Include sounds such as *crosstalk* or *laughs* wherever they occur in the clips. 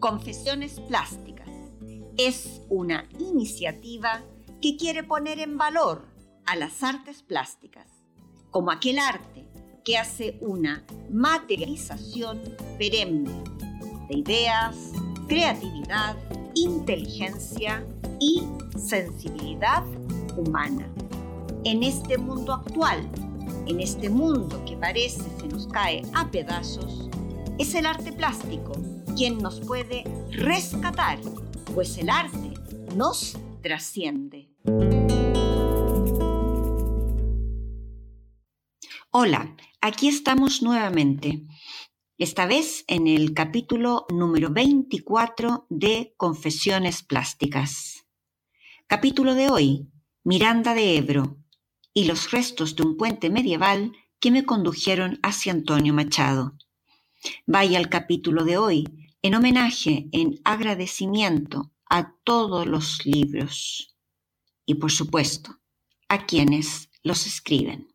Confesiones Plásticas es una iniciativa que quiere poner en valor a las artes plásticas, como aquel arte que hace una materialización perenne de ideas, creatividad, inteligencia y sensibilidad humana. En este mundo actual, en este mundo que parece se nos cae a pedazos, es el arte plástico quien nos puede rescatar, pues el arte nos trasciende. Hola, aquí estamos nuevamente, esta vez en el capítulo número 24 de Confesiones Plásticas. Capítulo de hoy, Miranda de Ebro y los restos de un puente medieval que me condujeron hacia Antonio Machado. Vaya al capítulo de hoy, en homenaje, en agradecimiento a todos los libros y por supuesto a quienes los escriben.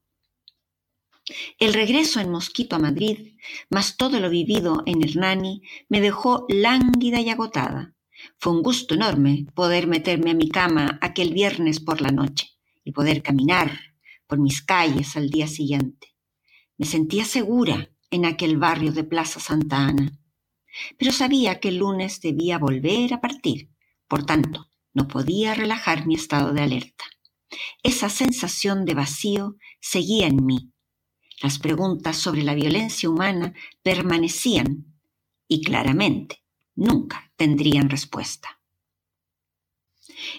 El regreso en Mosquito a Madrid, más todo lo vivido en Hernani, me dejó lánguida y agotada. Fue un gusto enorme poder meterme a mi cama aquel viernes por la noche y poder caminar por mis calles al día siguiente. Me sentía segura en aquel barrio de Plaza Santa Ana pero sabía que el lunes debía volver a partir. Por tanto, no podía relajar mi estado de alerta. Esa sensación de vacío seguía en mí. Las preguntas sobre la violencia humana permanecían y claramente nunca tendrían respuesta.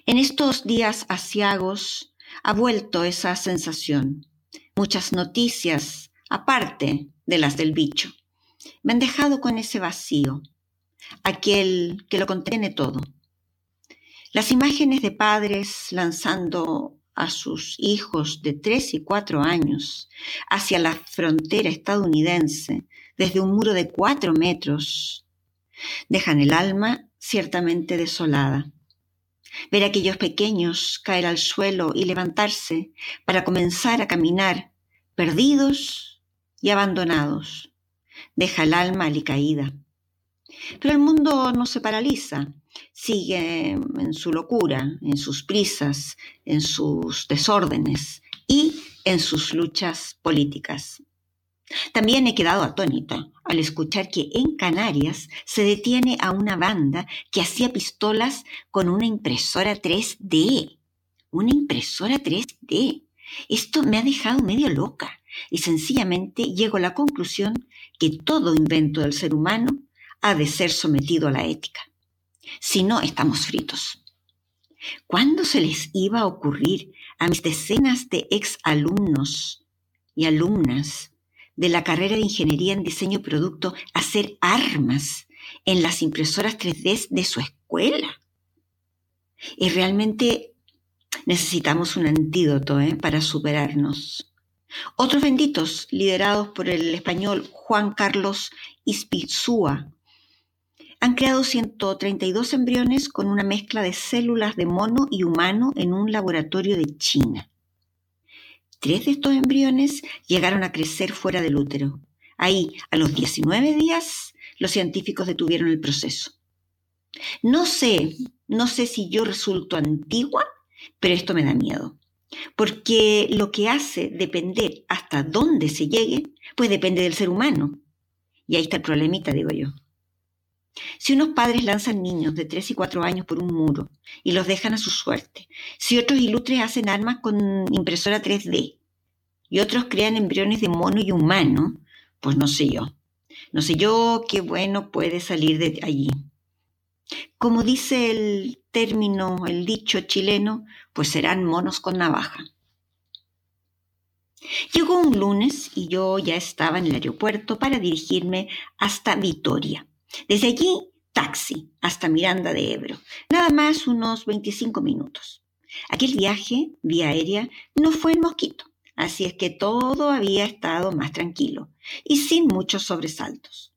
En estos días asiagos ha vuelto esa sensación. Muchas noticias, aparte de las del bicho me han dejado con ese vacío, aquel que lo contiene todo. Las imágenes de padres lanzando a sus hijos de tres y cuatro años hacia la frontera estadounidense desde un muro de cuatro metros dejan el alma ciertamente desolada. Ver a aquellos pequeños caer al suelo y levantarse para comenzar a caminar, perdidos y abandonados deja el alma alicaída. Pero el mundo no se paraliza, sigue en su locura, en sus prisas, en sus desórdenes y en sus luchas políticas. También he quedado atónita al escuchar que en Canarias se detiene a una banda que hacía pistolas con una impresora 3D. Una impresora 3D. Esto me ha dejado medio loca y sencillamente llego a la conclusión que todo invento del ser humano ha de ser sometido a la ética. Si no, estamos fritos. ¿Cuándo se les iba a ocurrir a mis decenas de exalumnos y alumnas de la carrera de Ingeniería en Diseño y Producto hacer armas en las impresoras 3D de su escuela? Y realmente necesitamos un antídoto ¿eh? para superarnos. Otros benditos, liderados por el español Juan Carlos Ispizúa, han creado 132 embriones con una mezcla de células de mono y humano en un laboratorio de China. Tres de estos embriones llegaron a crecer fuera del útero. Ahí, a los 19 días, los científicos detuvieron el proceso. No sé, no sé si yo resulto antigua, pero esto me da miedo. Porque lo que hace depender hasta dónde se llegue, pues depende del ser humano. Y ahí está el problemita, digo yo. Si unos padres lanzan niños de 3 y 4 años por un muro y los dejan a su suerte, si otros ilustres hacen armas con impresora 3D y otros crean embriones de mono y humano, pues no sé yo. No sé yo qué bueno puede salir de allí. Como dice el término, el dicho chileno, pues serán monos con navaja. Llegó un lunes y yo ya estaba en el aeropuerto para dirigirme hasta Vitoria. Desde allí, taxi hasta Miranda de Ebro. Nada más unos 25 minutos. Aquel viaje, vía aérea, no fue en Mosquito, así es que todo había estado más tranquilo y sin muchos sobresaltos.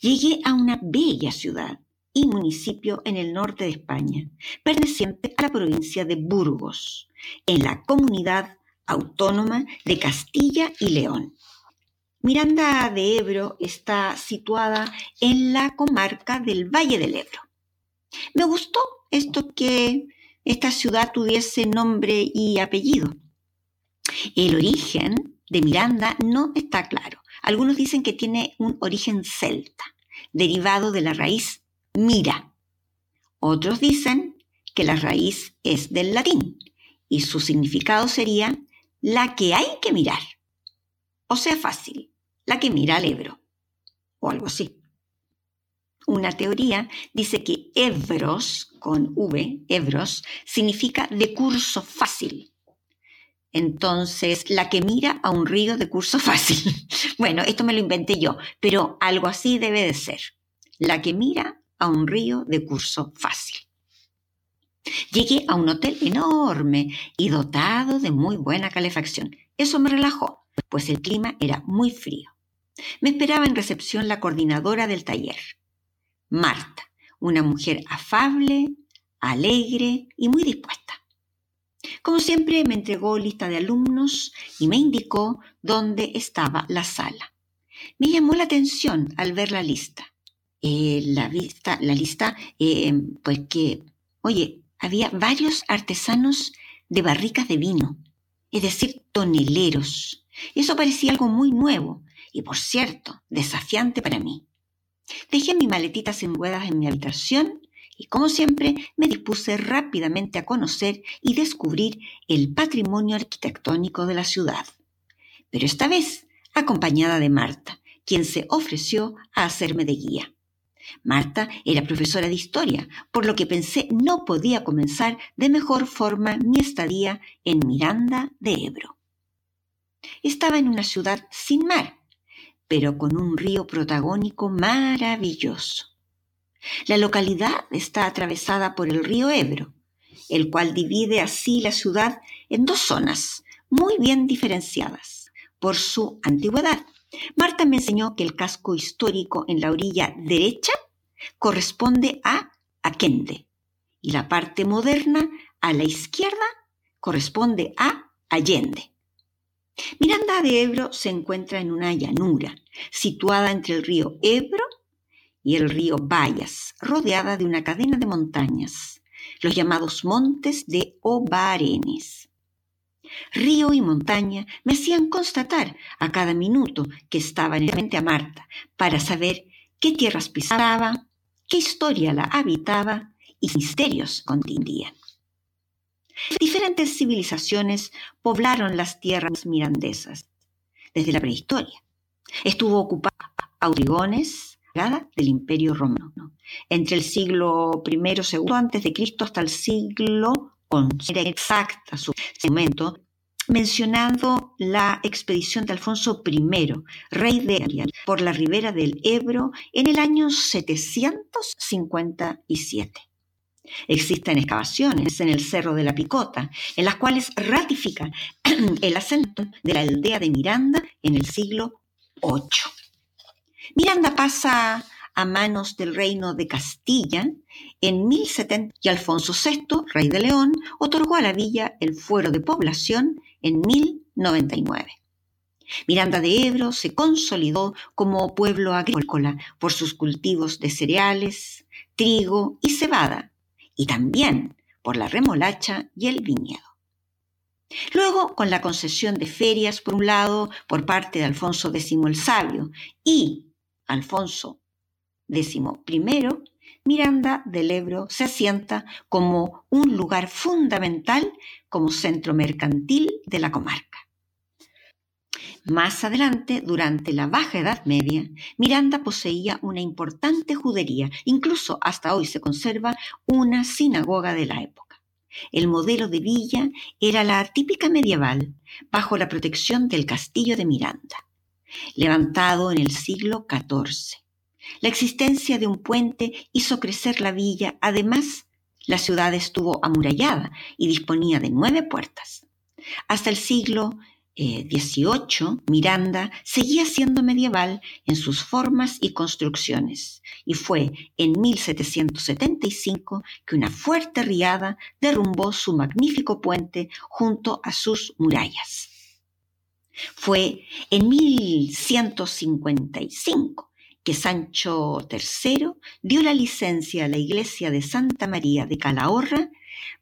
Llegué a una bella ciudad, y municipio en el norte de España, perteneciente a la provincia de Burgos, en la comunidad autónoma de Castilla y León. Miranda de Ebro está situada en la comarca del Valle del Ebro. Me gustó esto que esta ciudad tuviese nombre y apellido. El origen de Miranda no está claro. Algunos dicen que tiene un origen celta, derivado de la raíz mira. Otros dicen que la raíz es del latín y su significado sería la que hay que mirar. O sea, fácil, la que mira al Ebro, o algo así. Una teoría dice que Ebros, con V, Ebros, significa de curso fácil. Entonces, la que mira a un río de curso *laughs* fácil. bueno, esto me lo inventé yo, pero algo así debe de ser. La que mira a un río de curso fácil. Llegué a un hotel enorme y dotado de muy buena calefacción. Eso me relajó, pues el clima era muy frío. Me esperaba en recepción la coordinadora del taller, Marta, una mujer afable, alegre y muy dispuesta. Como siempre, me entregó lista de alumnos y me indicó dónde estaba la sala. Me llamó la atención al ver la lista. Eh, la, lista, la lista, eh, pues que, oye, había varios artesanos de barricas de vino, es decir, toneleros. Eso parecía algo muy nuevo y, por cierto, desafiante para mí. Dejé mi maletita sin ruedas en mi habitación y, como siempre, me dispuse rápidamente a conocer y descubrir el patrimonio arquitectónico de la ciudad. Pero esta vez acompañada de Marta, quien se ofreció a hacerme de guía. Marta era profesora de historia, por lo que pensé no podía comenzar de mejor forma mi estadía en Miranda de Ebro. Estaba en una ciudad sin mar, pero con un río protagónico maravilloso. La localidad está atravesada por el río Ebro, el cual divide así la ciudad en dos zonas muy bien diferenciadas por su antigüedad. Marta me enseñó que el casco histórico en la orilla derecha corresponde a Aquende y la parte moderna a la izquierda corresponde a Allende. Miranda de Ebro se encuentra en una llanura, situada entre el río Ebro y el río Bayas, rodeada de una cadena de montañas, los llamados montes de Obarenes. Río y montaña me hacían constatar a cada minuto que estaba en mente a Marta para saber qué tierras pisaba, qué historia la habitaba y misterios contingían. Diferentes civilizaciones poblaron las tierras mirandesas desde la prehistoria. Estuvo ocupada Aurigones, del Imperio Romano, entre el siglo I II antes de Cristo hasta el siglo XI, exacta su momento, mencionando la expedición de Alfonso I, rey de Arias, por la ribera del Ebro en el año 757. Existen excavaciones en el Cerro de la Picota, en las cuales ratifican *clears throat* el acento de la aldea de Miranda en el siglo VIII. Miranda pasa a manos del reino de Castilla en 1070 y Alfonso VI, rey de León, otorgó a la villa el fuero de población en 1099. Miranda de Ebro se consolidó como pueblo agrícola por sus cultivos de cereales, trigo y cebada, y también por la remolacha y el viñedo. Luego, con la concesión de ferias, por un lado, por parte de Alfonso X el Sabio y Alfonso X I, Miranda del Ebro se asienta como un lugar fundamental como centro mercantil de la comarca. Más adelante, durante la Baja Edad Media, Miranda poseía una importante judería, incluso hasta hoy se conserva una sinagoga de la época. El modelo de villa era la típica medieval, bajo la protección del castillo de Miranda, levantado en el siglo XIV. La existencia de un puente hizo crecer la villa, además, la ciudad estuvo amurallada y disponía de nueve puertas. Hasta el siglo 18, eh, Miranda seguía siendo medieval en sus formas y construcciones, y fue en 1775 que una fuerte riada derrumbó su magnífico puente junto a sus murallas. Fue en 1155 Sancho III dio la licencia a la iglesia de Santa María de Calahorra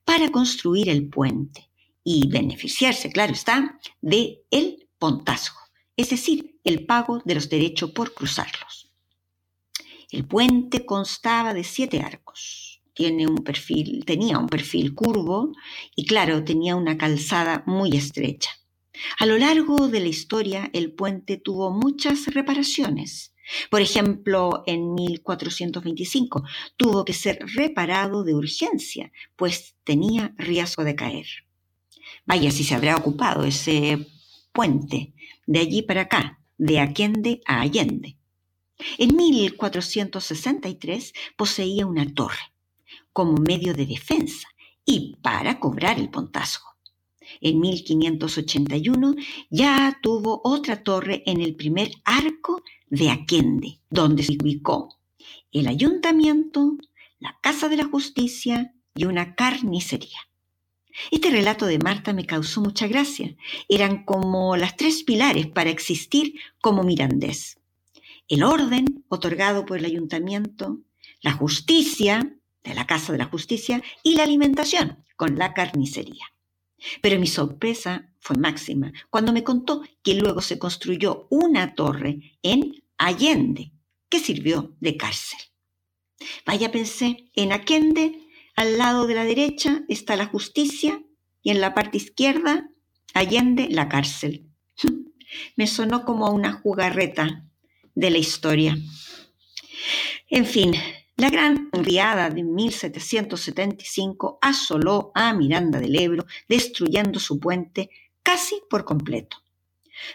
para construir el puente y beneficiarse, claro está, de el pontazgo, es decir, el pago de los derechos por cruzarlos. El puente constaba de siete arcos. Tiene un perfil, tenía un perfil curvo y claro, tenía una calzada muy estrecha. A lo largo de la historia, el puente tuvo muchas reparaciones. Por ejemplo, en 1425 tuvo que ser reparado de urgencia, pues tenía riesgo de caer. Vaya si se habrá ocupado ese puente de allí para acá, de Aquende a Allende. En 1463 poseía una torre como medio de defensa y para cobrar el pontazgo. En 1581 ya tuvo otra torre en el primer arco de Aquende, donde se ubicó el ayuntamiento, la Casa de la Justicia y una carnicería. Este relato de Marta me causó mucha gracia. Eran como las tres pilares para existir como mirandés. El orden otorgado por el ayuntamiento, la justicia de la Casa de la Justicia y la alimentación con la carnicería. Pero mi sorpresa fue máxima cuando me contó que luego se construyó una torre en Allende que sirvió de cárcel. Vaya, pensé, en Allende, al lado de la derecha está la justicia y en la parte izquierda, Allende, la cárcel. *laughs* me sonó como una jugarreta de la historia. En fin, la gran riada de 1775 asoló a Miranda del Ebro, destruyendo su puente casi por completo.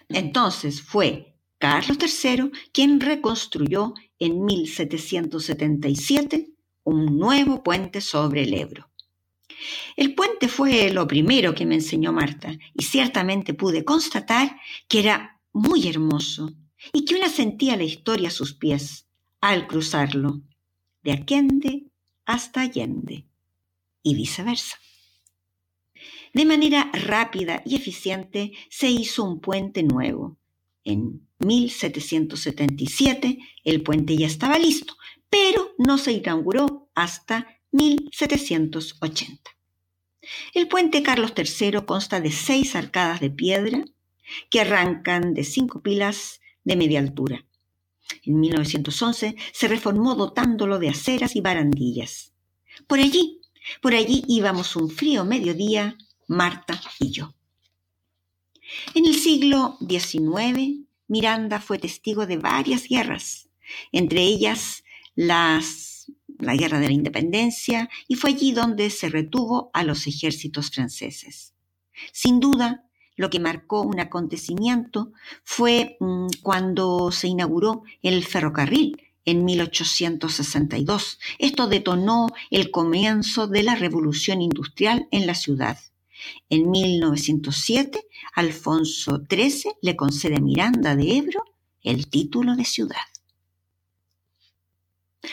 Entonces fue Carlos III quien reconstruyó en 1777 un nuevo puente sobre el Ebro. El puente fue lo primero que me enseñó Marta y ciertamente pude constatar que era muy hermoso y que una sentía la historia a sus pies al cruzarlo de Aquende hasta Allende y viceversa. De manera rápida y eficiente se hizo un puente nuevo. En 1777 el puente ya estaba listo, pero no se inauguró hasta 1780. El puente Carlos III consta de seis arcadas de piedra que arrancan de cinco pilas de media altura. En 1911 se reformó dotándolo de aceras y barandillas. Por allí, por allí íbamos un frío mediodía, Marta y yo. En el siglo XIX, Miranda fue testigo de varias guerras, entre ellas las, la Guerra de la Independencia, y fue allí donde se retuvo a los ejércitos franceses. Sin duda, lo que marcó un acontecimiento fue mm, cuando se inauguró el ferrocarril en 1862. Esto detonó el comienzo de la revolución industrial en la ciudad. En 1907, Alfonso XIII le concede a Miranda de Ebro el título de ciudad.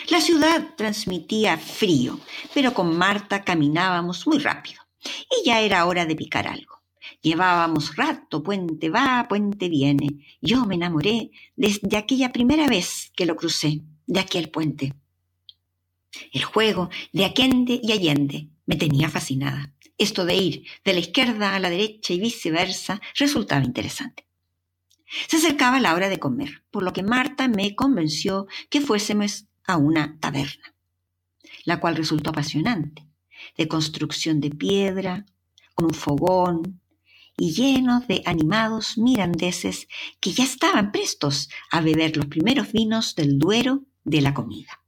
La ciudad transmitía frío, pero con Marta caminábamos muy rápido y ya era hora de picar algo. Llevábamos rato, puente va, puente viene. Yo me enamoré desde aquella primera vez que lo crucé, de aquel puente. El juego de Aquende y Allende me tenía fascinada. Esto de ir de la izquierda a la derecha y viceversa resultaba interesante. Se acercaba la hora de comer, por lo que Marta me convenció que fuésemos a una taberna, la cual resultó apasionante, de construcción de piedra, con un fogón, y lleno de animados mirandeses que ya estaban prestos a beber los primeros vinos del duero de la comida.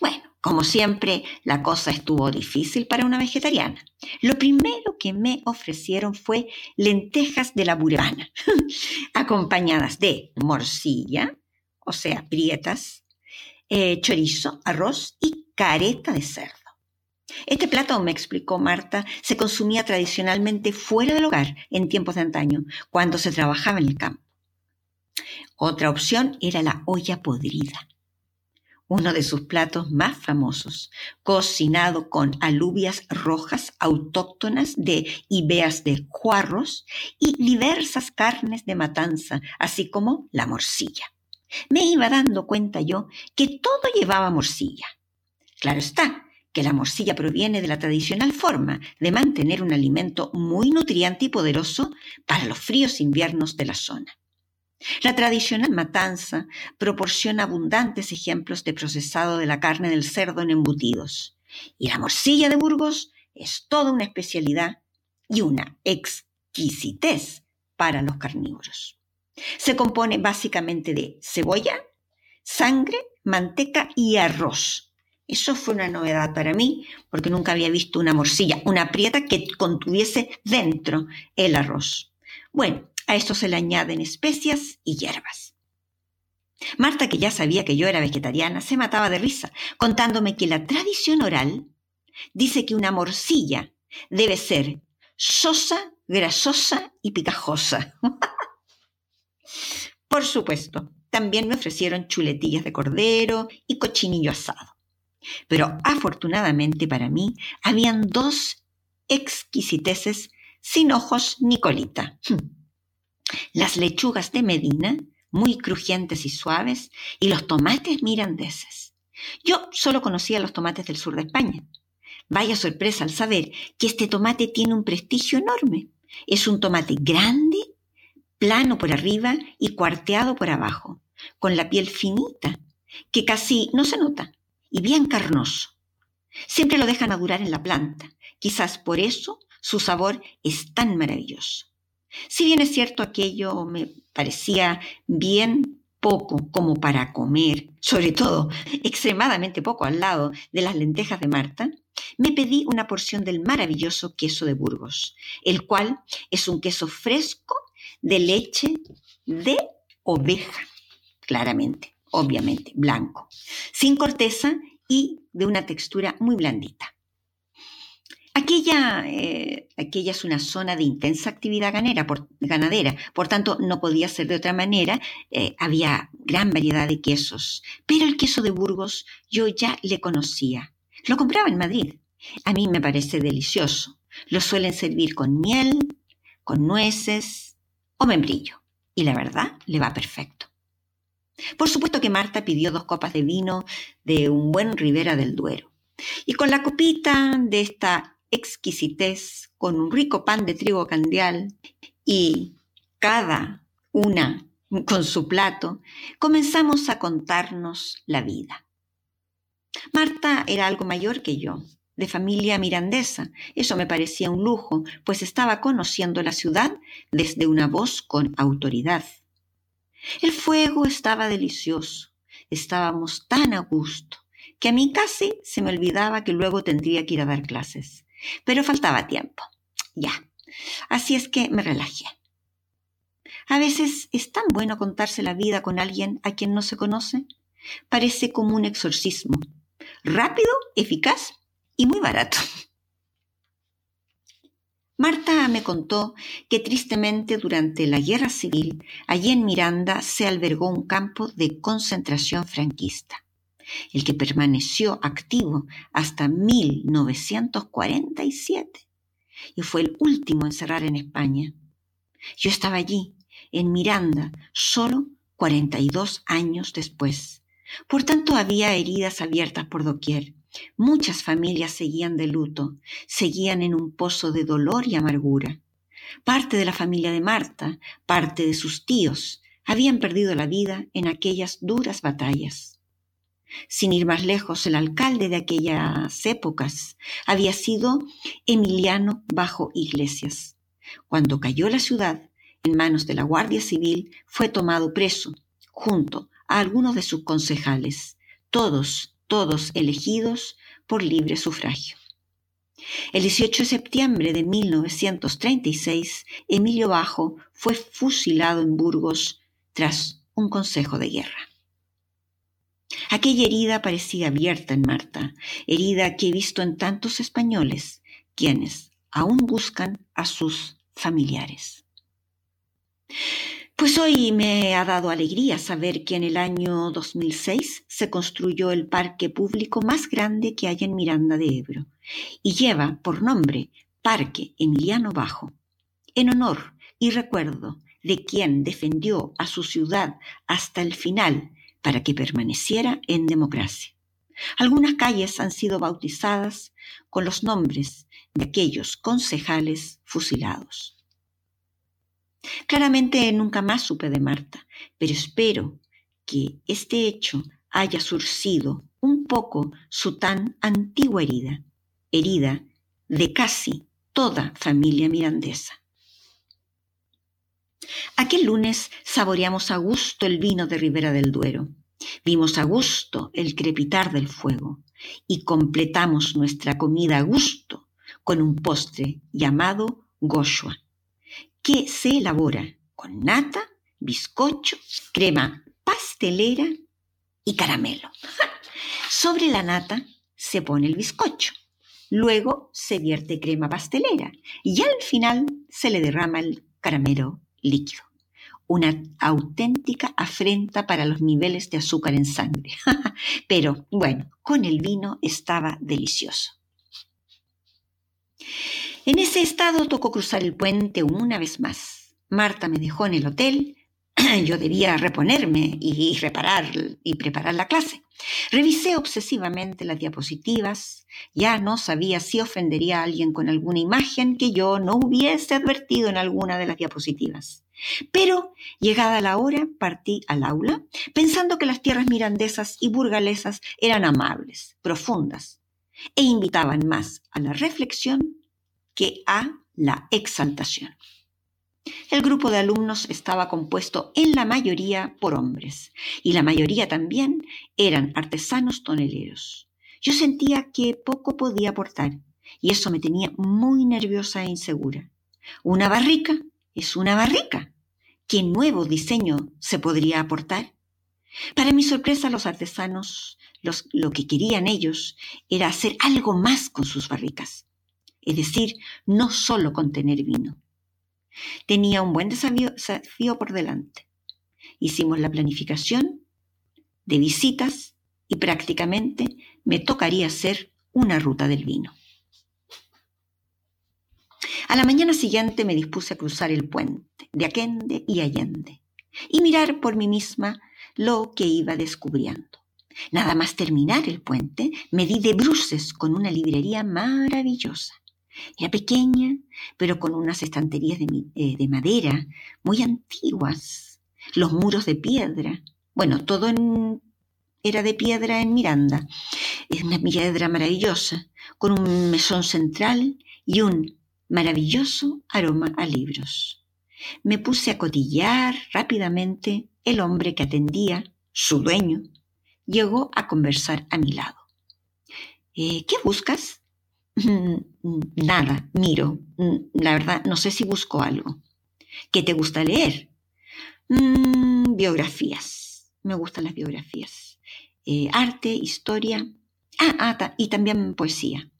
Bueno, como siempre, la cosa estuvo difícil para una vegetariana. Lo primero que me ofrecieron fue lentejas de la burana, *laughs* acompañadas de morcilla, o sea, prietas, eh, chorizo, arroz y careta de cerdo. Este plato, me explicó Marta, se consumía tradicionalmente fuera del hogar en tiempos de antaño, cuando se trabajaba en el campo. Otra opción era la olla podrida, uno de sus platos más famosos, cocinado con alubias rojas autóctonas de Ibeas de Juarros y diversas carnes de matanza, así como la morcilla. Me iba dando cuenta yo que todo llevaba morcilla. Claro está, que la morcilla proviene de la tradicional forma de mantener un alimento muy nutriente y poderoso para los fríos inviernos de la zona. La tradicional matanza proporciona abundantes ejemplos de procesado de la carne del cerdo en embutidos. Y la morcilla de Burgos es toda una especialidad y una exquisitez para los carnívoros. Se compone básicamente de cebolla, sangre, manteca y arroz, eso fue una novedad para mí, porque nunca había visto una morcilla, una prieta que contuviese dentro el arroz. Bueno, a esto se le añaden especias y hierbas. Marta, que ya sabía que yo era vegetariana, se mataba de risa, contándome que la tradición oral dice que una morcilla debe ser sosa, grasosa y picajosa. *laughs* Por supuesto, también me ofrecieron chuletillas de cordero y cochinillo asado. Pero afortunadamente para mí habían dos exquisiteces sin ojos ni colita. Las lechugas de Medina, muy crujientes y suaves, y los tomates mirandeses. Yo solo conocía los tomates del sur de España. Vaya sorpresa al saber que este tomate tiene un prestigio enorme. Es un tomate grande, plano por arriba y cuarteado por abajo, con la piel finita, que casi no se nota y bien carnoso. Siempre lo dejan madurar en la planta. Quizás por eso su sabor es tan maravilloso. Si bien es cierto aquello me parecía bien poco como para comer, sobre todo extremadamente poco al lado de las lentejas de Marta, me pedí una porción del maravilloso queso de Burgos, el cual es un queso fresco de leche de oveja, claramente obviamente, blanco, sin corteza y de una textura muy blandita. Aquella, eh, aquella es una zona de intensa actividad ganera, por, ganadera, por tanto no podía ser de otra manera, eh, había gran variedad de quesos, pero el queso de Burgos yo ya le conocía, lo compraba en Madrid, a mí me parece delicioso, lo suelen servir con miel, con nueces o membrillo, y la verdad le va perfecto. Por supuesto que Marta pidió dos copas de vino de un buen Ribera del Duero. Y con la copita de esta exquisitez, con un rico pan de trigo candial y cada una con su plato, comenzamos a contarnos la vida. Marta era algo mayor que yo, de familia mirandesa. Eso me parecía un lujo, pues estaba conociendo la ciudad desde una voz con autoridad. El fuego estaba delicioso, estábamos tan a gusto, que a mí casi se me olvidaba que luego tendría que ir a dar clases. Pero faltaba tiempo. Ya. Así es que me relajé. A veces es tan bueno contarse la vida con alguien a quien no se conoce. Parece como un exorcismo. Rápido, eficaz y muy barato. Marta me contó que tristemente durante la guerra civil allí en Miranda se albergó un campo de concentración franquista, el que permaneció activo hasta 1947 y fue el último en cerrar en España. Yo estaba allí, en Miranda, solo 42 años después. Por tanto, había heridas abiertas por doquier Muchas familias seguían de luto, seguían en un pozo de dolor y amargura. Parte de la familia de Marta, parte de sus tíos, habían perdido la vida en aquellas duras batallas. Sin ir más lejos, el alcalde de aquellas épocas había sido Emiliano Bajo Iglesias. Cuando cayó la ciudad en manos de la Guardia Civil, fue tomado preso, junto a algunos de sus concejales, todos todos elegidos por libre sufragio. El 18 de septiembre de 1936, Emilio Bajo fue fusilado en Burgos tras un consejo de guerra. Aquella herida parecía abierta en Marta, herida que he visto en tantos españoles, quienes aún buscan a sus familiares. Pues hoy me ha dado alegría saber que en el año 2006 se construyó el parque público más grande que hay en Miranda de Ebro y lleva por nombre Parque Emiliano Bajo, en honor y recuerdo de quien defendió a su ciudad hasta el final para que permaneciera en democracia. Algunas calles han sido bautizadas con los nombres de aquellos concejales fusilados. Claramente nunca más supe de Marta, pero espero que este hecho haya surcido un poco su tan antigua herida, herida de casi toda familia mirandesa. Aquel lunes saboreamos a gusto el vino de Ribera del Duero, vimos a gusto el crepitar del fuego y completamos nuestra comida a gusto con un postre llamado goshua, que se elabora con nata, bizcocho, crema pastelera y caramelo. *laughs* Sobre la nata se pone el bizcocho, luego se vierte crema pastelera y al final se le derrama el caramelo líquido. Una auténtica afrenta para los niveles de azúcar en sangre. *laughs* Pero bueno, con el vino estaba delicioso. En ese estado tocó cruzar el puente una vez más. Marta me dejó en el hotel. *clears throat* Yo debía reponerme y reparar y preparar la clase. Revisé obsesivamente las diapositivas. Ya no sabía si ofendería a alguien con alguna imagen que yo no hubiese advertido en alguna de las diapositivas. Pero, llegada la hora, partí al aula, pensando que las tierras mirandesas y burgalesas eran amables, profundas, e invitaban más a la reflexión que a la exaltación. El grupo de alumnos estaba compuesto en la mayoría por hombres, y la mayoría también eran artesanos toneleros. Yo sentía que poco podía aportar, y eso me tenía muy nerviosa e insegura. Una barrica es una barrica. ¿Qué nuevo diseño se podría aportar? Para mi sorpresa, los artesanos lo que querían ellos era hacer algo más con sus barricas es decir, no solo contener vino. Tenía un buen desafío, por delante. Hicimos la planificación de visitas y prácticamente me tocaría hacer una ruta del vino. A la mañana siguiente me dispuse a cruzar el puente de Aquende y Allende y mirar por mí misma lo que iba descubriendo. Nada más terminar el puente, me di de bruces con una librería maravillosa. Era pequeña, pero con unas estanterías eh, de, madera muy antiguas, los muros de piedra. Bueno, todo era de piedra en Miranda. Es una piedra maravillosa, con un mesón central y un maravilloso aroma a libros. Me puse a cotillar rápidamente. El hombre que atendía, su dueño, llegó a conversar a mi lado. Eh, ¿Qué buscas? Mm, nada, miro. Mm, la verdad, no sé si busco algo. ¿Qué te gusta leer? Mm, biografías. Me gustan las biografías. Eh, arte, historia. Ah, ah y también poesía.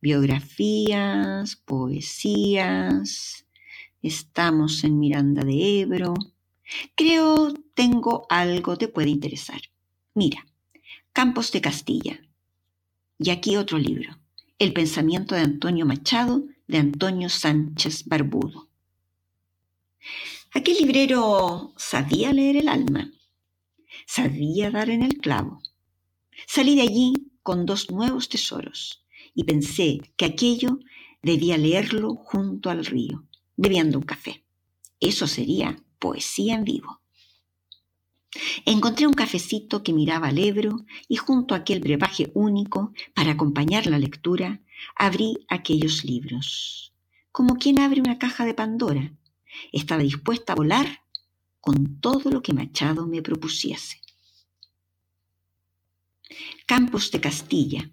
biografías, poesías. Estamos en Miranda de Ebro. Creo tengo algo te puede interesar. Mira, Campos de Castilla, y aquí otro libro, El pensamiento de Antonio Machado, de Antonio Sánchez Barbudo. Aquel librero sabía leer el alma, sabía dar en el clavo. Salí de allí con dos nuevos tesoros y pensé que aquello debía leerlo junto al río, bebiendo un café. Eso sería poesía en vivo. Encontré un cafecito que miraba al Ebro y junto a aquel brebaje único, para acompañar la lectura, abrí aquellos libros. Como quien abre una caja de Pandora, estaba dispuesta a volar con todo lo que Machado me propusiese. Campos de Castilla.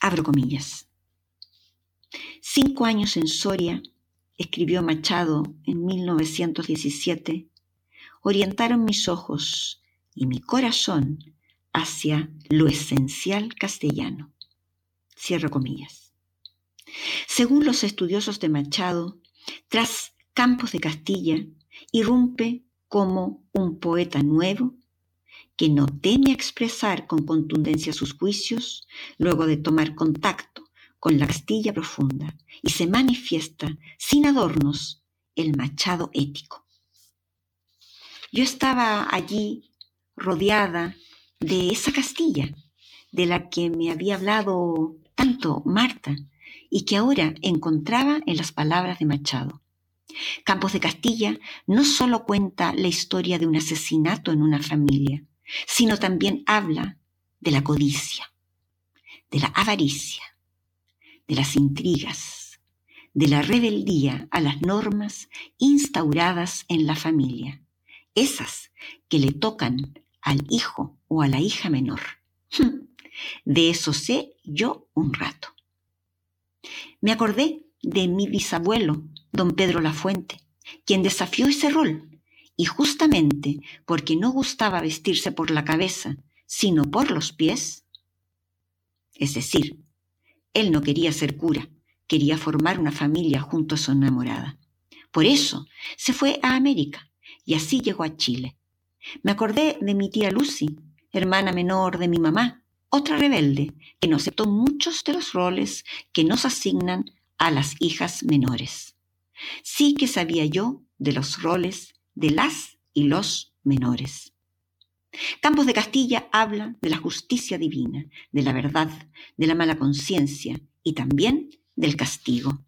Abro comillas. Cinco años en Soria, escribió Machado en 1917, orientaron mis ojos y mi corazón hacia lo esencial castellano. Cierro comillas. Según los estudiosos de Machado, tras Campos de Castilla, irrumpe como un poeta nuevo que no teme expresar con contundencia sus juicios luego de tomar contacto con la Castilla profunda y se manifiesta sin adornos el machado ético. Yo estaba allí rodeada de esa Castilla de la que me había hablado tanto Marta y que ahora encontraba en las palabras de Machado. Campos de Castilla no solo cuenta la historia de un asesinato en una familia, sino también habla de la codicia, de la avaricia, de las intrigas, de la rebeldía a las normas instauradas en la familia, esas que le tocan al hijo o a la hija menor. *laughs* De eso sé yo un rato. Me acordé de mi bisabuelo, don Pedro Lafuente, quien desafió ese rol, y justamente porque no gustaba vestirse por la cabeza, sino por los pies. Es decir, él no quería ser cura, quería formar una familia junto a su enamorada. Por eso se fue a América y así llegó a Chile. Me acordé de mi tía Lucy, hermana menor de mi mamá, otra rebelde, que no aceptó muchos de los roles que nos asignan a las hijas menores. Sí que sabía yo de los roles de las y los menores. Campos de Castilla habla de la justicia divina, de la verdad, de la mala conciencia y también del castigo.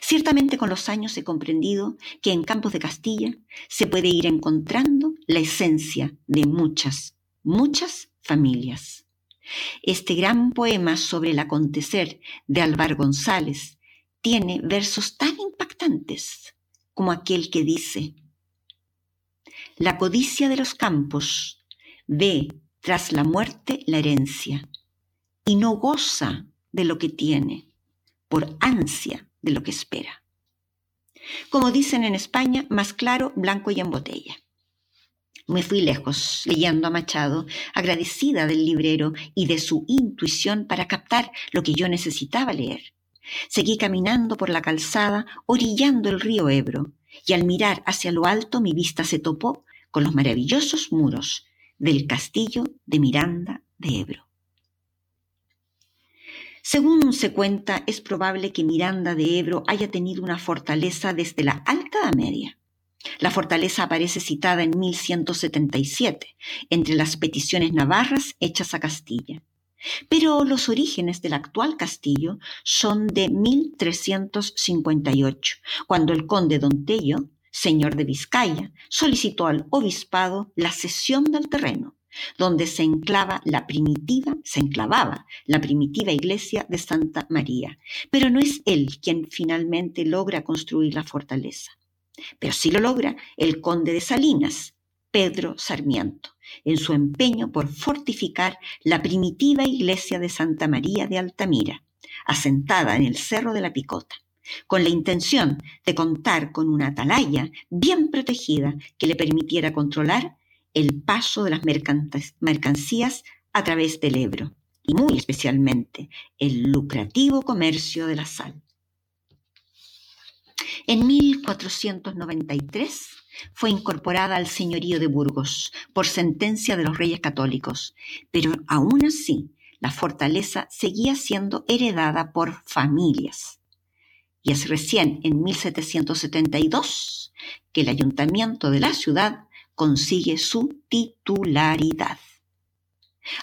Ciertamente con los años he comprendido que en Campos de Castilla se puede ir encontrando la esencia de muchas, muchas familias. Este gran poema sobre el acontecer de Álvaro González tiene versos tan impactantes como aquel que dice, La codicia de los campos ve tras la muerte la herencia y no goza de lo que tiene por ansia de lo que espera. Como dicen en España, más claro, blanco y en botella. Me fui lejos, leyendo a Machado, agradecida del librero y de su intuición para captar lo que yo necesitaba leer. Seguí caminando por la calzada, orillando el río Ebro, y al mirar hacia lo alto mi vista se topó con los maravillosos muros del castillo de Miranda de Ebro. Según se cuenta, es probable que Miranda de Ebro haya tenido una fortaleza desde la Alta Edad Media. La fortaleza aparece citada en 1177, entre las peticiones navarras hechas a Castilla. Pero los orígenes del actual castillo son de 1358, cuando el conde Don Tello, señor de Vizcaya, solicitó al obispado la cesión del terreno, donde se enclava la primitiva, se enclavaba la primitiva iglesia de Santa María. Pero no es él quien finalmente logra construir la fortaleza. Pero sí lo logra el conde de Salinas, Pedro Sarmiento, en su empeño por fortificar la primitiva iglesia de Santa María de Altamira, asentada en el Cerro de la Picota, con la intención de contar con una atalaya bien protegida que le permitiera controlar el paso de las mercancías a través del Ebro y muy especialmente el lucrativo comercio de la sal. En 1493 fue incorporada al señorío de Burgos por sentencia de los reyes católicos, pero aún así la fortaleza seguía siendo heredada por familias. Y es recién en 1772 que el ayuntamiento de la ciudad consigue su titularidad.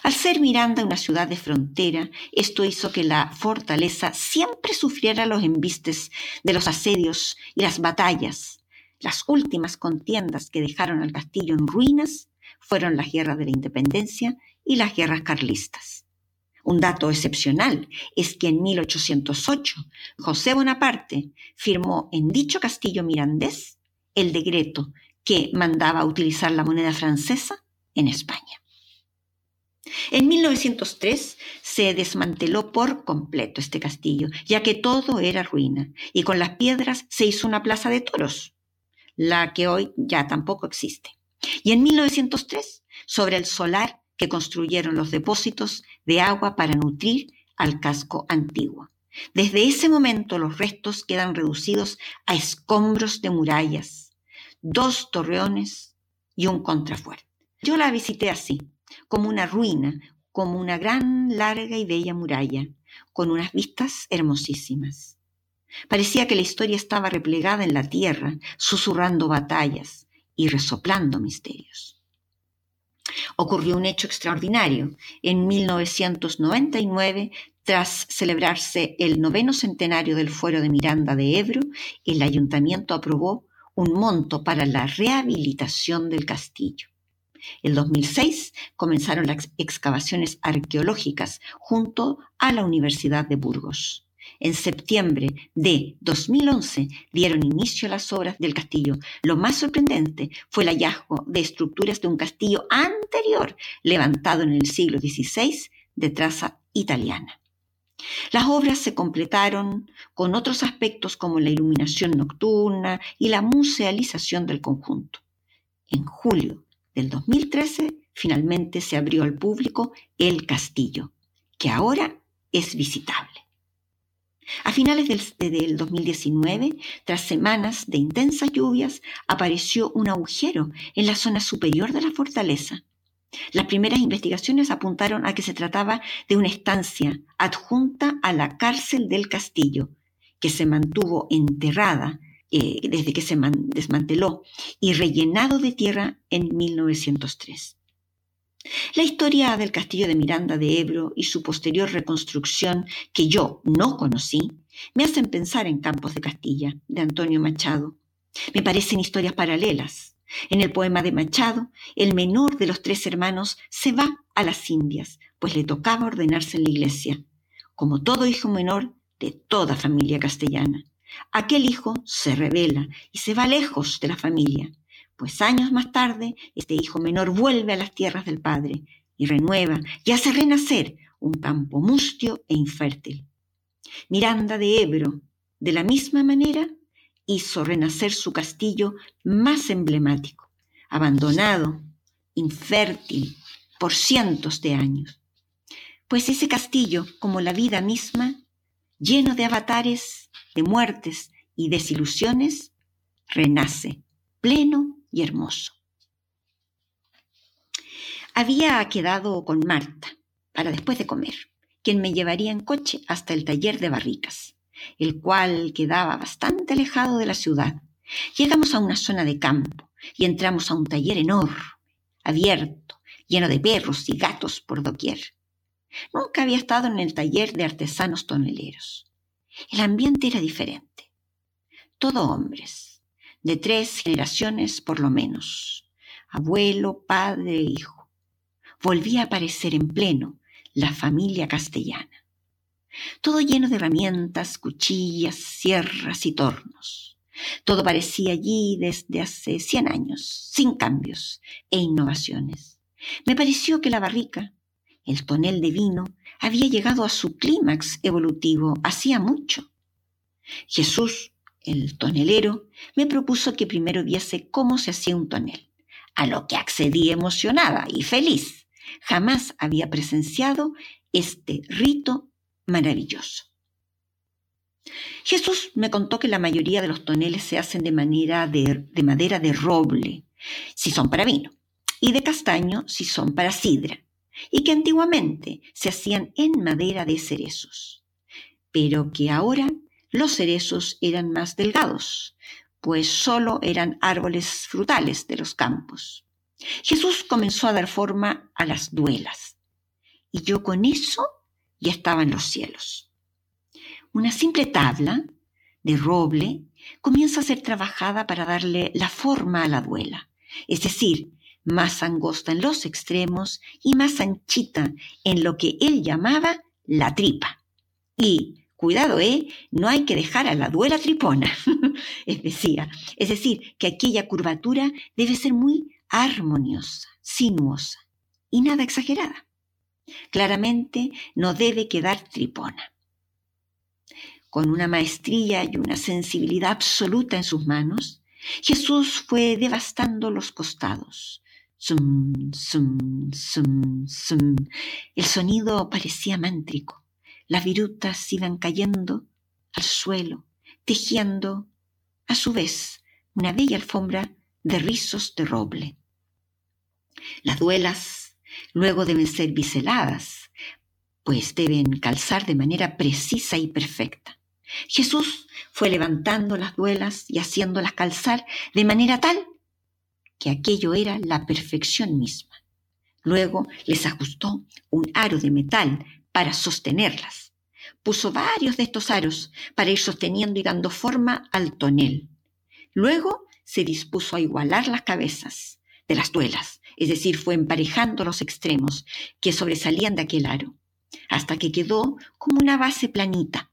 Al ser Miranda una ciudad de frontera, esto hizo que la fortaleza siempre sufriera los embistes de los asedios y las batallas. Las últimas contiendas que dejaron al castillo en ruinas fueron las guerras de la independencia y las guerras carlistas. Un dato excepcional es que en 1808 José Bonaparte firmó en dicho castillo mirandés el decreto que mandaba utilizar la moneda francesa en España. En 1903 se desmanteló por completo este castillo, ya que todo era ruina, y con las piedras se hizo una plaza de toros, la que hoy ya tampoco existe. Y en 1903, sobre el solar que construyeron los depósitos de agua para nutrir al casco antiguo. Desde ese momento los restos quedan reducidos a escombros de murallas, dos torreones y un contrafuerte. Yo la visité así, como una ruina, como una gran, larga y bella muralla, con unas vistas hermosísimas. Parecía que la historia estaba replegada en la tierra, susurrando batallas y resoplando misterios. Ocurrió un hecho extraordinario. En 1999, tras celebrarse el noveno centenario del fuero de Miranda de Ebro, el ayuntamiento aprobó un monto para la rehabilitación del castillo. En 2006 comenzaron las excavaciones arqueológicas junto a la Universidad de Burgos. En septiembre de 2011 dieron inicio las obras del castillo. Lo más sorprendente fue el hallazgo de estructuras de un castillo anterior, levantado en el siglo XVI de traza italiana. Las obras se completaron con otros aspectos como la iluminación nocturna y la musealización del conjunto. En julio del 2013 finalmente se abrió al público el castillo, que ahora es visitable. A finales del, 2019, tras semanas de intensas lluvias, apareció un agujero en la zona superior de la fortaleza. Las primeras investigaciones apuntaron a que se trataba de una estancia adjunta a la cárcel del castillo, que se mantuvo enterrada eh, desde que se desmanteló y rellenado de tierra en 1903. La historia del castillo de Miranda de Ebro y su posterior reconstrucción, que yo no conocí, me hacen pensar en Campos de Castilla, de Antonio Machado. Me parecen historias paralelas. En el poema de Machado, el menor de los tres hermanos se va a las Indias, pues le tocaba ordenarse en la iglesia, como todo hijo menor de toda familia castellana. Aquel hijo se revela y se va lejos de la familia, pues años más tarde este hijo menor vuelve a las tierras del padre y renueva y hace renacer un campo mustio e infértil. Miranda de Ebro, de la misma manera, hizo renacer su castillo más emblemático, abandonado, infértil, por cientos de años. Pues ese castillo, como la vida misma, lleno de avatares, de muertes y desilusiones, renace pleno y hermoso. Había quedado con Marta para después de comer, quien me llevaría en coche hasta el taller de barricas el cual quedaba bastante alejado de la ciudad. Llegamos a una zona de campo y entramos a un taller enorme, abierto, lleno de perros y gatos por doquier. Nunca había estado en el taller de artesanos toneleros. El ambiente era diferente. Todo hombres, de tres generaciones por lo menos, abuelo, padre e hijo. Volvía a aparecer en pleno la familia castellana todo lleno de herramientas, cuchillas, sierras y tornos. Todo parecía allí desde hace cien años, sin cambios e innovaciones. Me pareció que la barrica, el tonel de vino, había llegado a su clímax evolutivo hacía mucho. Jesús, el tonelero, me propuso que primero viese cómo se hacía un tonel, a lo que accedí emocionada y feliz. Jamás había presenciado este rito maravilloso. Jesús me contó que la mayoría de los toneles se hacen de, de madera de roble, si son para vino, y de castaño si son para sidra, y que antiguamente se hacían en madera de cerezos, pero que ahora los cerezos eran más delgados, pues solo eran árboles frutales de los campos. Jesús comenzó a dar forma a las duelas, y yo con eso ya estaba en los cielos. Una simple tabla de roble comienza a ser trabajada para darle la forma a la duela, es decir, más angosta en los extremos y más anchita en lo que él llamaba la tripa. Y, cuidado, ¿eh? No hay que dejar a la duela tripona, *laughs* es decir, es decir, que aquella curvatura debe ser muy armoniosa, sinuosa y nada exagerada. Claramente no debe quedar tripona. Con una maestría y una sensibilidad absoluta en sus manos, Jesús fue devastando los costados. Zum, zum, zum, zum. El sonido parecía mántrico. las virutas iban cayendo al suelo, tejiendo a su vez una bella alfombra de rizos de roble. Las duelas luego deben ser biseladas, pues deben calzar de manera precisa y perfecta. Jesús fue levantando las duelas y haciéndolas calzar de manera tal que aquello era la perfección misma. Luego les ajustó un aro de metal para sostenerlas. Puso varios de estos aros para ir sosteniendo y dando forma al tonel. Luego se dispuso a igualar las cabezas de las duelas, es decir, fue emparejando los extremos que sobresalían de aquel aro, hasta que quedó como una base planita.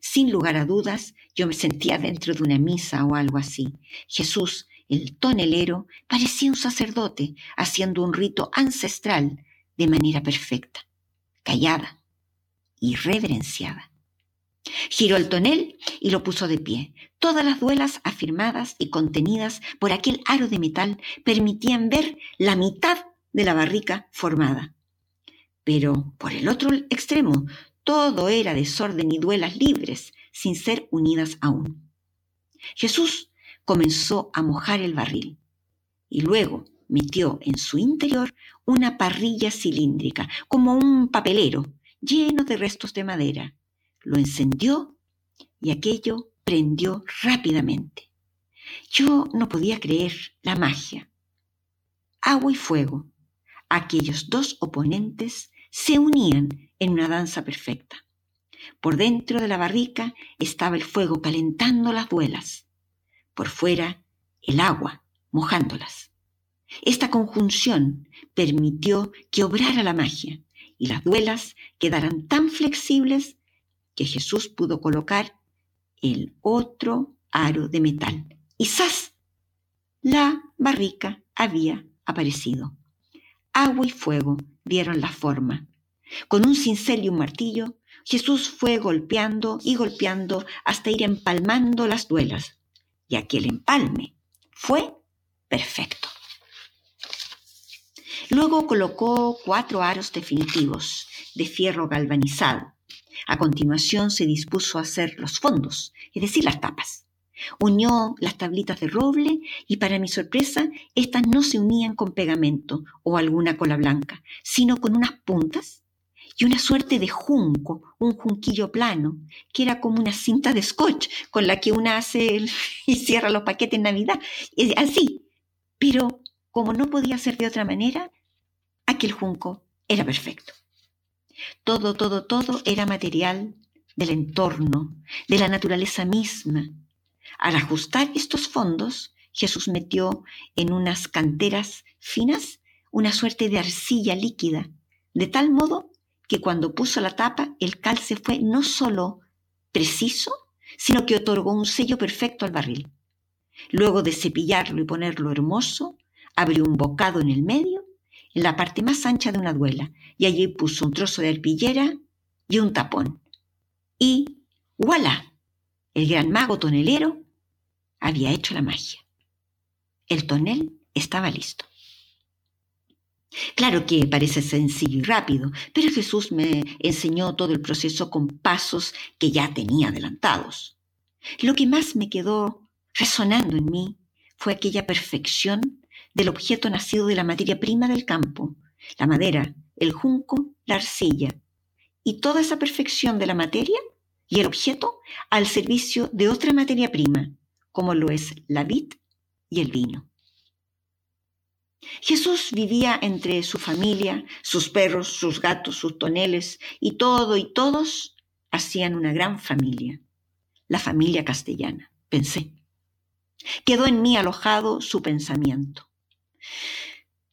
Sin lugar a dudas, yo me sentía dentro de una misa o algo así. Jesús, el tonelero, parecía un sacerdote haciendo un rito ancestral de manera perfecta, callada y reverenciada. Giró el tonel y lo puso de pie. Todas las duelas afirmadas y contenidas por aquel aro de metal permitían ver la mitad de la barrica formada. Pero por el otro extremo todo era desorden y duelas libres, sin ser unidas aún. Jesús comenzó a mojar el barril y luego metió en su interior una parrilla cilíndrica, como un papelero, lleno de restos de madera lo encendió y aquello prendió rápidamente. Yo no podía creer la magia. Agua y fuego, aquellos dos oponentes se unían en una danza perfecta. Por dentro de la barrica estaba el fuego calentando las duelas. Por fuera, el agua mojándolas. Esta conjunción permitió que obrara la magia y las duelas quedaran tan flexibles que Jesús pudo colocar el otro aro de metal. Y ¡zas! La barrica había aparecido. Agua y fuego dieron la forma. Con un cincel y un martillo, Jesús fue golpeando y golpeando hasta ir empalmando las duelas. Y aquel empalme fue perfecto. Luego colocó cuatro aros definitivos de fierro galvanizado a continuación se dispuso a hacer los fondos, es decir, las tapas. Unió las tablitas de roble y para mi sorpresa, estas no se unían con pegamento o alguna cola blanca, sino con unas puntas y una suerte de junco, un junquillo plano, que era como una cinta de scotch con la que una hace *laughs* y cierra los paquetes en Navidad, así. Pero como no podía ser de otra manera, aquel junco era perfecto. Todo, todo, todo era material del entorno, de la naturaleza misma. Al ajustar estos fondos, Jesús metió en unas canteras finas una suerte de arcilla líquida, de tal modo que cuando puso la tapa el calce fue no solo preciso, sino que otorgó un sello perfecto al barril. Luego de cepillarlo y ponerlo hermoso, abrió un bocado en el medio en la parte más ancha de una duela, y allí puso un trozo de arpillera y un tapón. Y ¡voilà! El gran mago tonelero había hecho la magia. El tonel estaba listo. Claro que parece sencillo y rápido, pero Jesús me enseñó todo el proceso con pasos que ya tenía adelantados. Lo que más me quedó resonando en mí fue aquella perfección del objeto nacido de la materia prima del campo, la madera, el junco, la arcilla, y toda esa perfección de la materia y el objeto al servicio de otra materia prima, como lo es la vid y el vino. Jesús vivía entre su familia, sus perros, sus gatos, sus toneles, y todo y todos hacían una gran familia, la familia castellana, pensé. Quedó en mí alojado su pensamiento.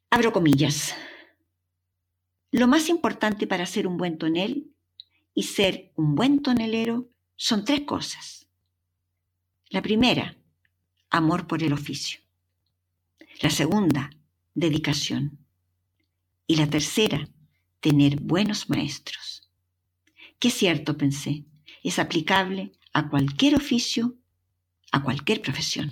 Abro comillas. Lo más importante para ser un buen tonel y ser un buen tonelero son tres cosas. La primera, amor por el oficio. La segunda, dedicación. Y la tercera, tener buenos maestros. Qué cierto, pensé, es aplicable a cualquier oficio, a cualquier profesión.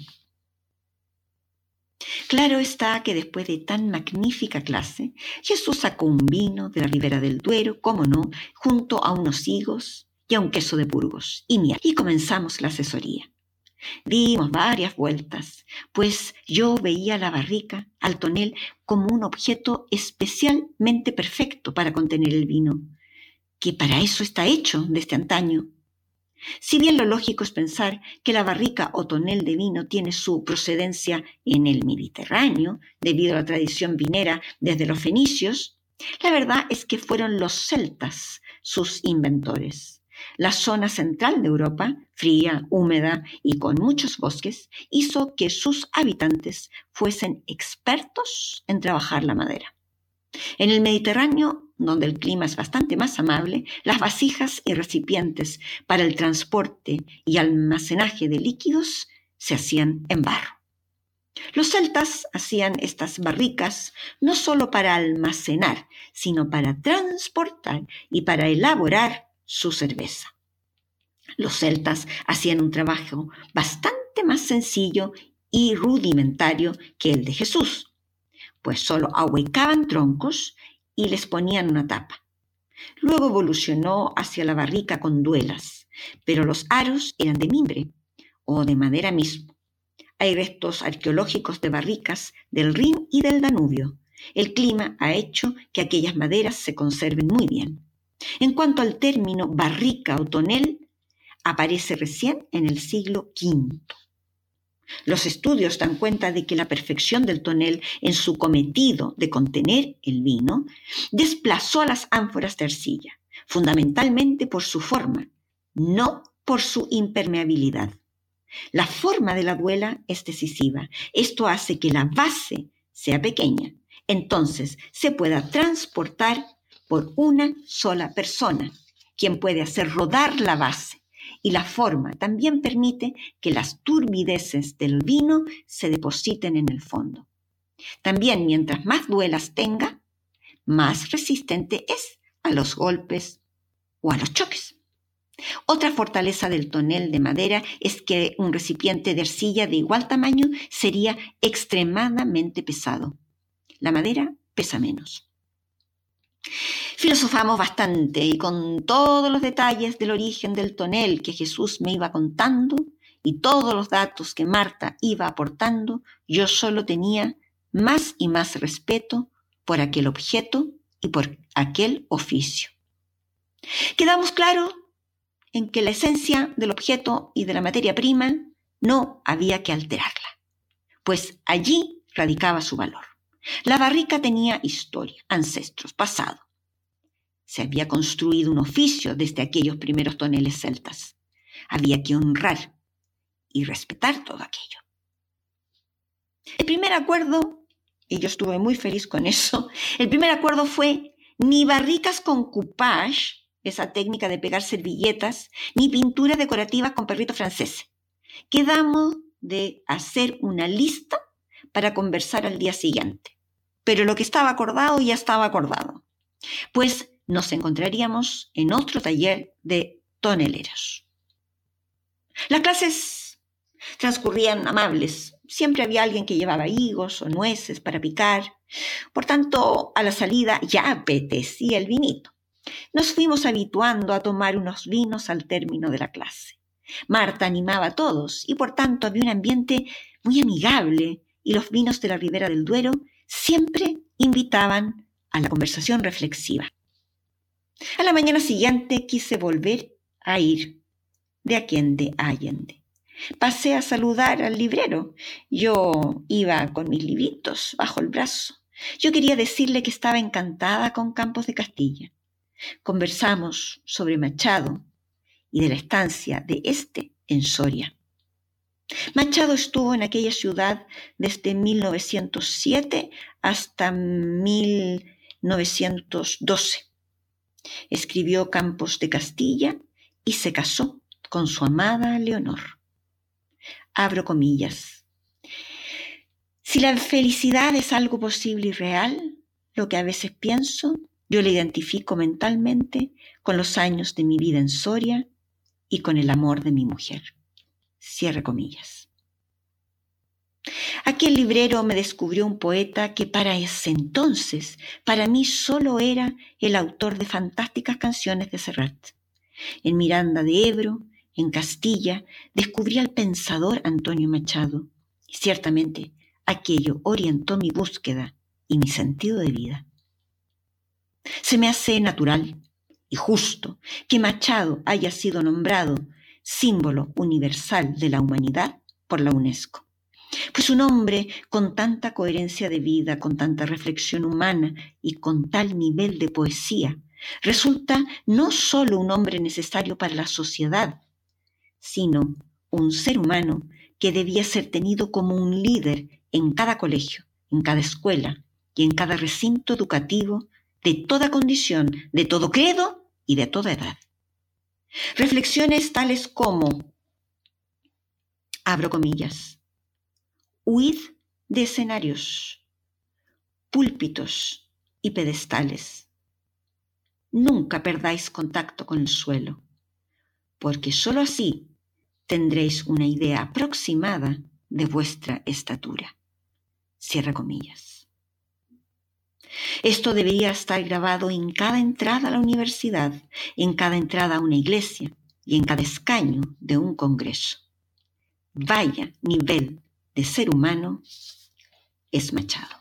Claro está que después de tan magnífica clase, Jesús sacó un vino de la ribera del Duero, como no, junto a unos higos y a un queso de Burgos y miel, y comenzamos la asesoría. Dimos varias vueltas, pues yo veía la barrica, al tonel, como un objeto especialmente perfecto para contener el vino, que para eso está hecho desde antaño. Si bien lo lógico es pensar que la barrica o tonel de vino tiene su procedencia en el Mediterráneo, debido a la tradición vinera desde los fenicios, la verdad es que fueron los celtas sus inventores. La zona central de Europa, fría, húmeda y con muchos bosques, hizo que sus habitantes fuesen expertos en trabajar la madera. En el Mediterráneo, donde el clima es bastante más amable, las vasijas y recipientes para el transporte y almacenaje de líquidos se hacían en barro. Los celtas hacían estas barricas no solo para almacenar, sino para transportar y para elaborar su cerveza. Los celtas hacían un trabajo bastante más sencillo y rudimentario que el de Jesús, pues solo ahuecaban troncos y les ponían una tapa. Luego evolucionó hacia la barrica con duelas, pero los aros eran de mimbre o de madera mismo. Hay restos arqueológicos de barricas del Rin y del Danubio. El clima ha hecho que aquellas maderas se conserven muy bien. En cuanto al término barrica o tonel, aparece recién en el siglo V. Los estudios dan cuenta de que la perfección del tonel en su cometido de contener el vino desplazó a las ánforas de arcilla, fundamentalmente por su forma, no por su impermeabilidad. La forma de la duela es decisiva. Esto hace que la base sea pequeña. Entonces se pueda transportar por una sola persona, quien puede hacer rodar la base. Y la forma también permite que las turbideces del vino se depositen en el fondo. También mientras más duelas tenga, más resistente es a los golpes o a los choques. Otra fortaleza del tonel de madera es que un recipiente de arcilla de igual tamaño sería extremadamente pesado. La madera pesa menos. Filosofamos bastante y con todos los detalles del origen del tonel que Jesús me iba contando y todos los datos que Marta iba aportando, yo solo tenía más y más respeto por aquel objeto y por aquel oficio. Quedamos claro en que la esencia del objeto y de la materia prima no había que alterarla, pues allí radicaba su valor. La barrica tenía historia, ancestros, pasado. Se había construido un oficio desde aquellos primeros toneles celtas. Había que honrar y respetar todo aquello. El primer acuerdo, y yo estuve muy feliz con eso, *laughs* el primer acuerdo fue ni barricas con coupage, esa técnica de pegar servilletas, ni pintura decorativa con perrito francés. Quedamos de hacer una lista para conversar al día siguiente. Pero lo que estaba acordado ya estaba acordado. Pues nos encontraríamos en otro taller de toneleros. Las clases transcurrían amables. Siempre había alguien que llevaba higos o nueces para picar. Por tanto, a la salida ya apetecía el vinito. Nos fuimos habituando a tomar unos vinos al término de la clase. Marta animaba a todos y por tanto había un ambiente muy amigable y los vinos de la Ribera del Duero siempre invitaban a la conversación reflexiva. A la mañana siguiente quise volver a ir de Aquende a Allende. Pasé a saludar al librero. Yo iba con mis libritos bajo el brazo. Yo quería decirle que estaba encantada con Campos de Castilla. Conversamos sobre Machado y de la estancia de este en Soria. Machado estuvo en aquella ciudad desde 1907 hasta 1912. Escribió Campos de Castilla y se casó con su amada Leonor. Abro comillas. Si la felicidad es algo posible y real, lo que a veces pienso, yo la identifico mentalmente con los años de mi vida en Soria y con el amor de mi mujer. Cierre comillas. Aquel librero me descubrió un poeta que para ese entonces, para mí solo era el autor de fantásticas canciones de Serrat. En Miranda de Ebro, en Castilla, descubrí al pensador Antonio Machado. Y ciertamente aquello orientó mi búsqueda y mi sentido de vida. Se me hace natural y justo que Machado haya sido nombrado símbolo universal de la humanidad por la UNESCO. Pues un hombre con tanta coherencia de vida, con tanta reflexión humana y con tal nivel de poesía, resulta no solo un hombre necesario para la sociedad, sino un ser humano que debía ser tenido como un líder en cada colegio, en cada escuela y en cada recinto educativo de toda condición, de todo credo y de toda edad. Reflexiones tales como, abro comillas, huid de escenarios, púlpitos y pedestales. Nunca perdáis contacto con el suelo, porque sólo así tendréis una idea aproximada de vuestra estatura. Cierra comillas. Esto debería estar grabado en cada entrada a la universidad, en cada entrada a una iglesia y en cada escaño de un congreso. Vaya nivel de ser humano es Machado.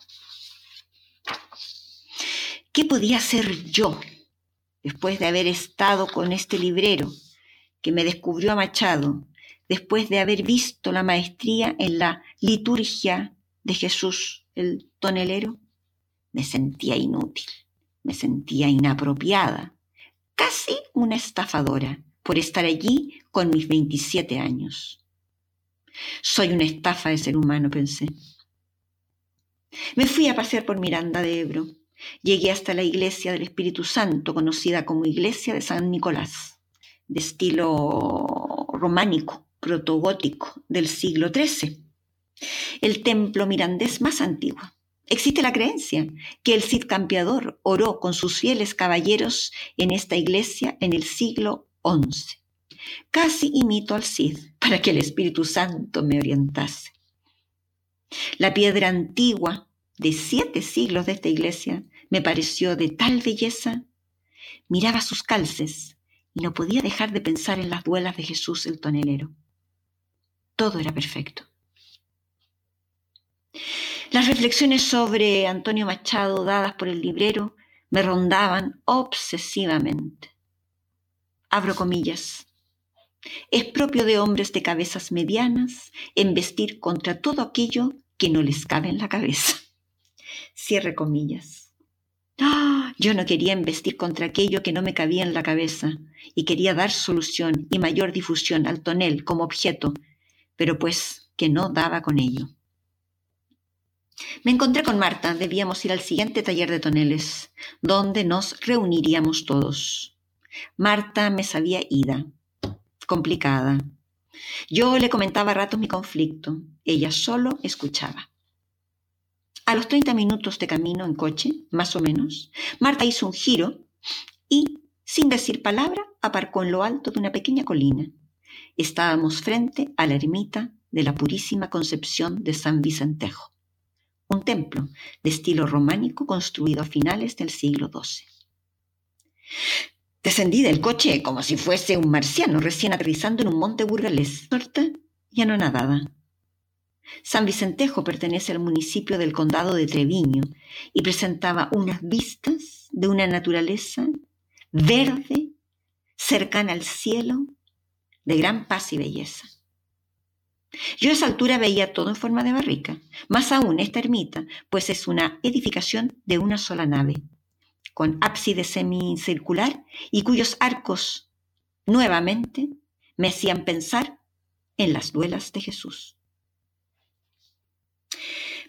¿Qué podía hacer yo después de haber estado con este librero que me descubrió a Machado, después de haber visto la maestría en la liturgia de Jesús el tonelero? Me sentía inútil, me sentía inapropiada, casi una estafadora por estar allí con mis 27 años. Soy una estafa de ser humano, pensé. Me fui a pasear por Miranda de Ebro. Llegué hasta la iglesia del Espíritu Santo, conocida como Iglesia de San Nicolás, de estilo románico, protogótico, del siglo XIII. El templo mirandés más antiguo. Existe la creencia que el Cid Campeador oró con sus fieles caballeros en esta iglesia en el siglo XI. Casi imito al Cid para que el Espíritu Santo me orientase. La piedra antigua de siete siglos de esta iglesia me pareció de tal belleza. Miraba sus calces y no podía dejar de pensar en las duelas de Jesús el tonelero. Todo era perfecto. Las reflexiones sobre Antonio Machado dadas por el librero me rondaban obsesivamente. Abro comillas. Es propio de hombres de cabezas medianas embestir contra todo aquello que no les cabe en la cabeza. Cierre comillas. ¡Ah! Yo no quería embestir contra aquello que no me cabía en la cabeza y quería dar solución y mayor difusión al tonel como objeto, pero pues que no daba con ello. Me encontré con Marta, debíamos ir al siguiente taller de toneles, donde nos reuniríamos todos. Marta me sabía ida, complicada. Yo le comentaba a ratos mi conflicto, ella solo escuchaba. A los 30 minutos de camino en coche, más o menos, Marta hizo un giro y, sin decir palabra, aparcó en lo alto de una pequeña colina. Estábamos frente a la ermita de la Purísima Concepción de San Vicentejo un templo de estilo románico construido a finales del siglo XII. Descendí del coche como si fuese un marciano recién aterrizando en un monte burgalés, y anonadada. San Vicentejo pertenece al municipio del condado de Treviño y presentaba unas vistas de una naturaleza verde, cercana al cielo, de gran paz y belleza. Yo a esa altura veía todo en forma de barrica, más aún esta ermita, pues es una edificación de una sola nave, con ábside semicircular y cuyos arcos, nuevamente, me hacían pensar en las duelas de Jesús.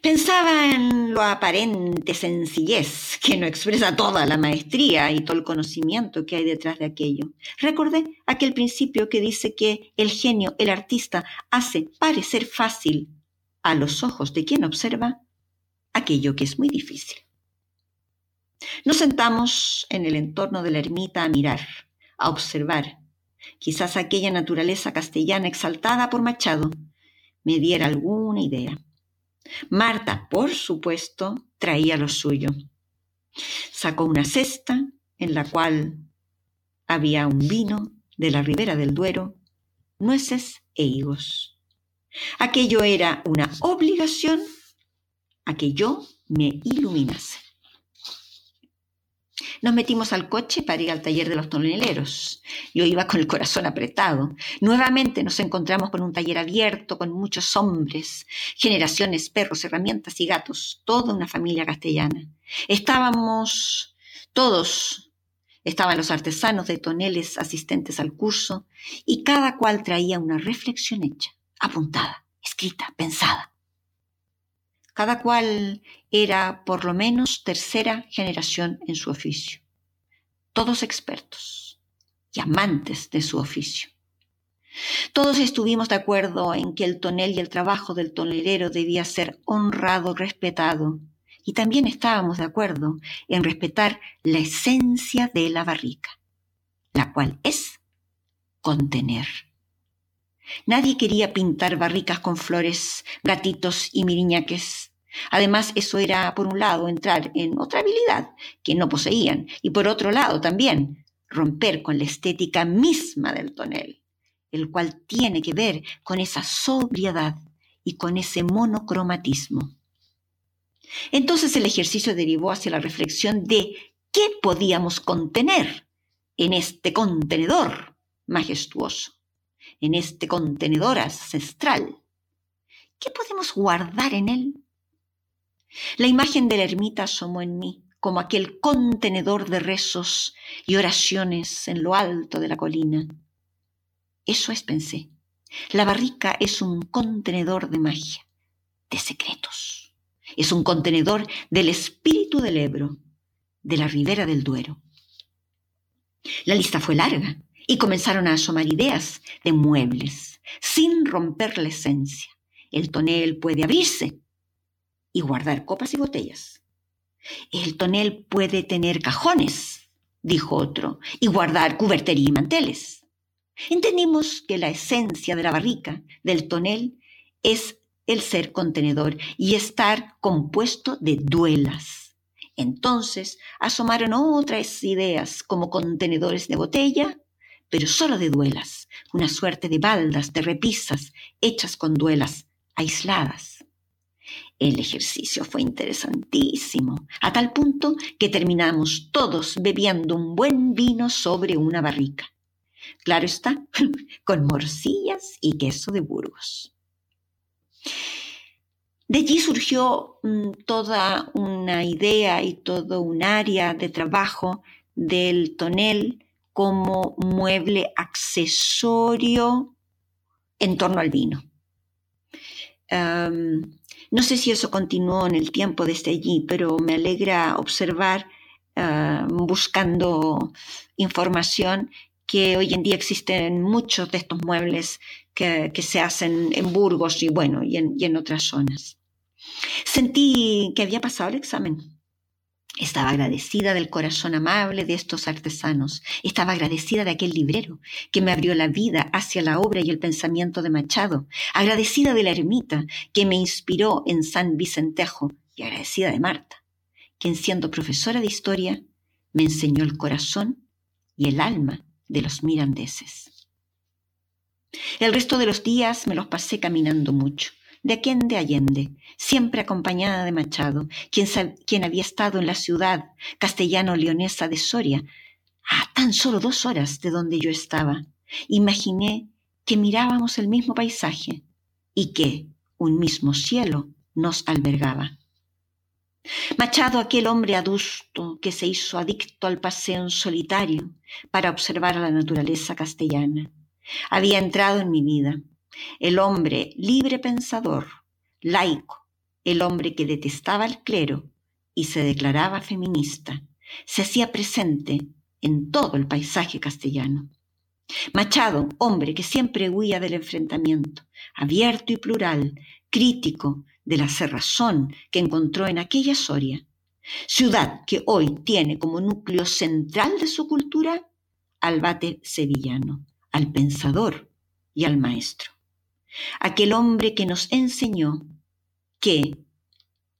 Pensaba en lo aparente sencillez que no expresa toda la maestría y todo el conocimiento que hay detrás de aquello. Recordé aquel principio que dice que el genio, el artista, hace parecer fácil a los ojos de quien observa aquello que es muy difícil. Nos sentamos en el entorno de la ermita a mirar, a observar. Quizás aquella naturaleza castellana exaltada por Machado me diera alguna idea. Marta, por supuesto, traía lo suyo. Sacó una cesta en la cual había un vino de la ribera del Duero, nueces e higos. Aquello era una obligación a que yo me iluminase. Nos metimos al coche para ir al taller de los toneleros. Yo iba con el corazón apretado. Nuevamente nos encontramos con un taller abierto, con muchos hombres, generaciones, perros, herramientas y gatos, toda una familia castellana. Estábamos todos, estaban los artesanos de toneles asistentes al curso, y cada cual traía una reflexión hecha, apuntada, escrita, pensada. Cada cual era por lo menos tercera generación en su oficio. Todos expertos y amantes de su oficio. Todos estuvimos de acuerdo en que el tonel y el trabajo del tonelero debía ser honrado, respetado, y también estábamos de acuerdo en respetar la esencia de la barrica, la cual es contener. Nadie quería pintar barricas con flores, gatitos y miriñaques. Además, eso era, por un lado, entrar en otra habilidad que no poseían, y por otro lado también, romper con la estética misma del tonel, el cual tiene que ver con esa sobriedad y con ese monocromatismo. Entonces el ejercicio derivó hacia la reflexión de qué podíamos contener en este contenedor majestuoso en este contenedor ancestral. ¿Qué podemos guardar en él? La imagen de la ermita asomó en mí como aquel contenedor de rezos y oraciones en lo alto de la colina. Eso es, pensé. La barrica es un contenedor de magia, de secretos. Es un contenedor del espíritu del Ebro, de la ribera del Duero. La lista fue larga y comenzaron a asomar ideas de muebles, sin romper la esencia. El tonel puede abrirse y guardar copas y botellas. El tonel puede tener cajones, dijo otro, y guardar cubertería y manteles. Entendimos que la esencia de la barrica, del tonel, es el ser contenedor y estar compuesto de duelas. Entonces asomaron otras ideas como contenedores de botella, pero solo de duelas, una suerte de baldas, de repisas, hechas con duelas, aisladas. El ejercicio fue interesantísimo, a tal punto que terminamos todos bebiendo un buen vino sobre una barrica. Claro está, *laughs* con morcillas y queso de Burgos. De allí surgió mm, toda una idea y todo un área de trabajo del tonel como mueble accesorio en torno al vino. no sé si eso continuó en el tiempo desde allí, pero me alegra observar, buscando información, que hoy en día existen muchos de estos muebles que, se hacen en Burgos y bueno, y en otras zonas. Sentí que había pasado el examen. Estaba agradecida del corazón amable de estos artesanos, estaba agradecida de aquel librero que me abrió la vida hacia la obra y el pensamiento de Machado, agradecida de la ermita que me inspiró en San Vicentejo. Y agradecida de Marta, quien siendo profesora de historia me enseñó el corazón y el alma de los mirandeses. El resto de los días me los pasé caminando mucho de de Allende, siempre acompañada de Machado, quien, quien había estado en la ciudad castellano-leonesa de Soria, a tan solo dos horas de donde yo estaba. Imaginé que mirábamos el mismo paisaje y que un mismo cielo nos albergaba. Machado, aquel hombre adusto que se hizo adicto al paseo en solitario para observar a la naturaleza castellana, había entrado en mi vida el hombre libre pensador, laico, el hombre que detestaba al clero y se declaraba feminista, se hacía presente en todo el paisaje castellano. Machado, hombre que siempre huía del enfrentamiento, abierto y plural, crítico de la cerrazón que encontró en aquella Soria, ciudad que hoy tiene como núcleo central de su cultura al bate sevillano, al pensador y al maestro aquel hombre que nos enseñó que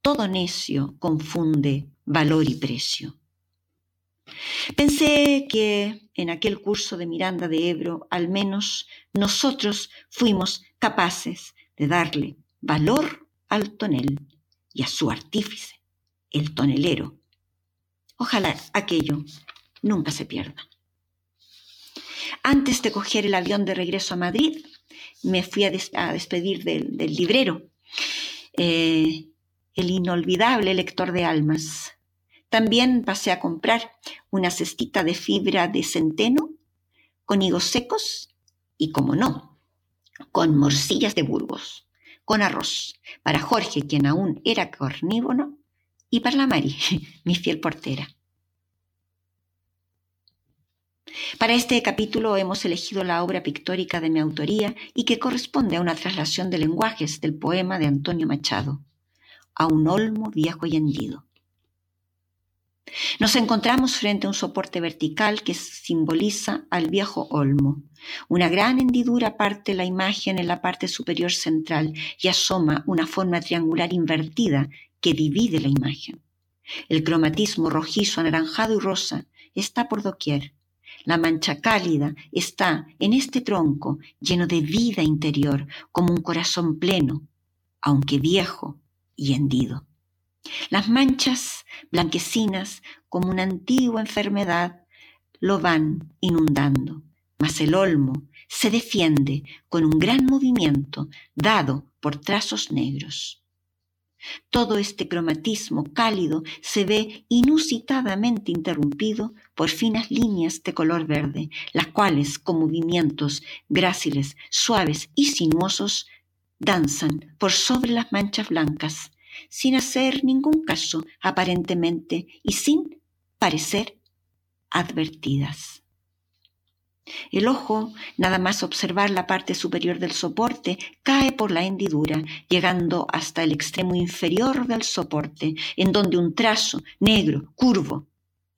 todo necio confunde valor y precio. Pensé que en aquel curso de Miranda de Ebro al menos nosotros fuimos capaces de darle valor al tonel y a su artífice, el tonelero. Ojalá aquello nunca se pierda. Antes de coger el avión de regreso a Madrid, me fui a, despedir del, librero, eh, el inolvidable lector de almas. También pasé a comprar una cestita de fibra de centeno con higos secos y, como no, con morcillas de Burgos, con arroz, para Jorge, quien aún era carnívoro, y para la Mari, *laughs* mi fiel portera. Para este capítulo hemos elegido la obra pictórica de mi autoría y que corresponde a una traslación de lenguajes del poema de Antonio Machado, a un olmo viejo y hendido. Nos encontramos frente a un soporte vertical que simboliza al viejo olmo. Una gran hendidura parte la imagen en la parte superior central y asoma una forma triangular invertida que divide la imagen. El cromatismo rojizo, anaranjado y rosa está por doquier. La mancha cálida está en este tronco lleno de vida interior, como un corazón pleno, aunque viejo y hendido. Las manchas blanquecinas, como una antigua enfermedad, lo van inundando, mas el olmo se defiende con un gran movimiento dado por trazos negros. Todo este cromatismo cálido se ve inusitadamente interrumpido por finas líneas de color verde, las cuales, con movimientos gráciles, suaves y sinuosos, danzan por sobre las manchas blancas, sin hacer ningún caso aparentemente y sin parecer advertidas. El ojo, nada más observar la parte superior del soporte, cae por la hendidura, llegando hasta el extremo inferior del soporte, en donde un trazo negro, curvo,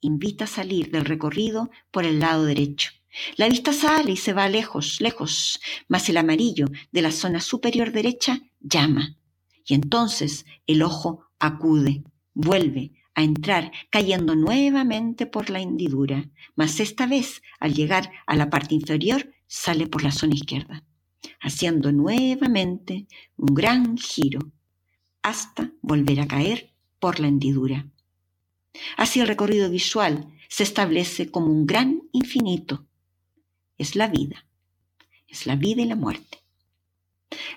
invita a salir del recorrido por el lado derecho. La vista sale y se va lejos, lejos, mas el amarillo de la zona superior derecha llama, y entonces el ojo acude, vuelve a entrar, cayendo nuevamente por la hendidura, mas esta vez, al llegar a la parte inferior, sale por la zona izquierda, haciendo nuevamente un gran giro, hasta volver a caer por la hendidura. Así el recorrido visual se establece como un gran infinito. Es la vida, es la vida y la muerte.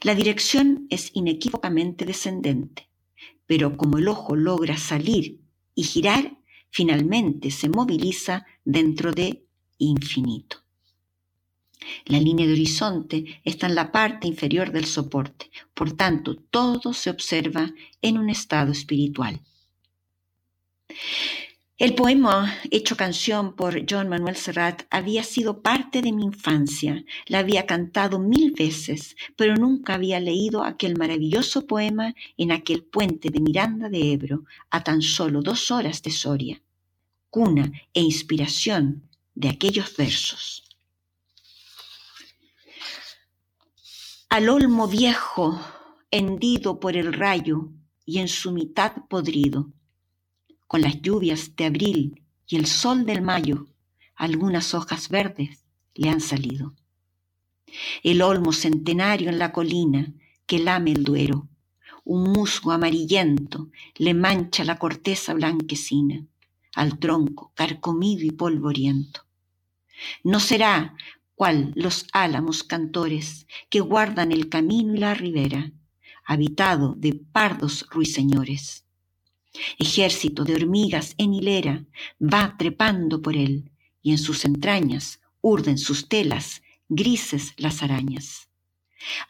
La dirección es inequívocamente descendente, pero como el ojo logra salir y girar, finalmente se moviliza dentro de infinito. La línea de horizonte está en la parte inferior del soporte, por tanto todo se observa en un estado espiritual. El poema hecho canción por John Manuel Serrat había sido parte de mi infancia. La había cantado mil veces, pero nunca había leído aquel maravilloso poema en aquel puente de Miranda de Ebro, a tan solo dos horas de Soria, cuna e inspiración de aquellos versos. Al olmo viejo, hendido por el rayo y en su mitad podrido, con las lluvias de abril y el sol del mayo, algunas hojas verdes le han salido. El olmo centenario en la colina que lame el duero, un musgo amarillento le mancha la corteza blanquecina al tronco carcomido y polvoriento. No será cual los álamos cantores que guardan el camino y la ribera, habitado de pardos ruiseñores. Ejército de hormigas en hilera va trepando por él, y en sus entrañas urden sus telas grises las arañas.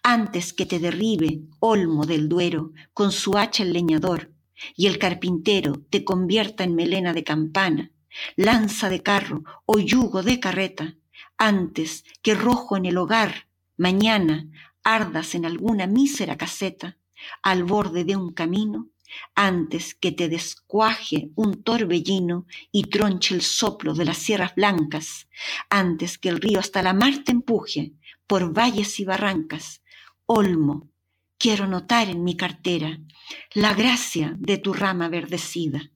Antes que te derribe, olmo del duero, con su hacha el leñador, y el carpintero te convierta en melena de campana, lanza de carro o yugo de carreta, antes que rojo en el hogar, mañana ardas en alguna mísera caseta, al borde de un camino, antes que te descuaje un torbellino y tronche el soplo de las sierras blancas, antes que el río hasta la mar te empuje por valles y barrancas, olmo, quiero notar en mi cartera la gracia de tu rama verdecida.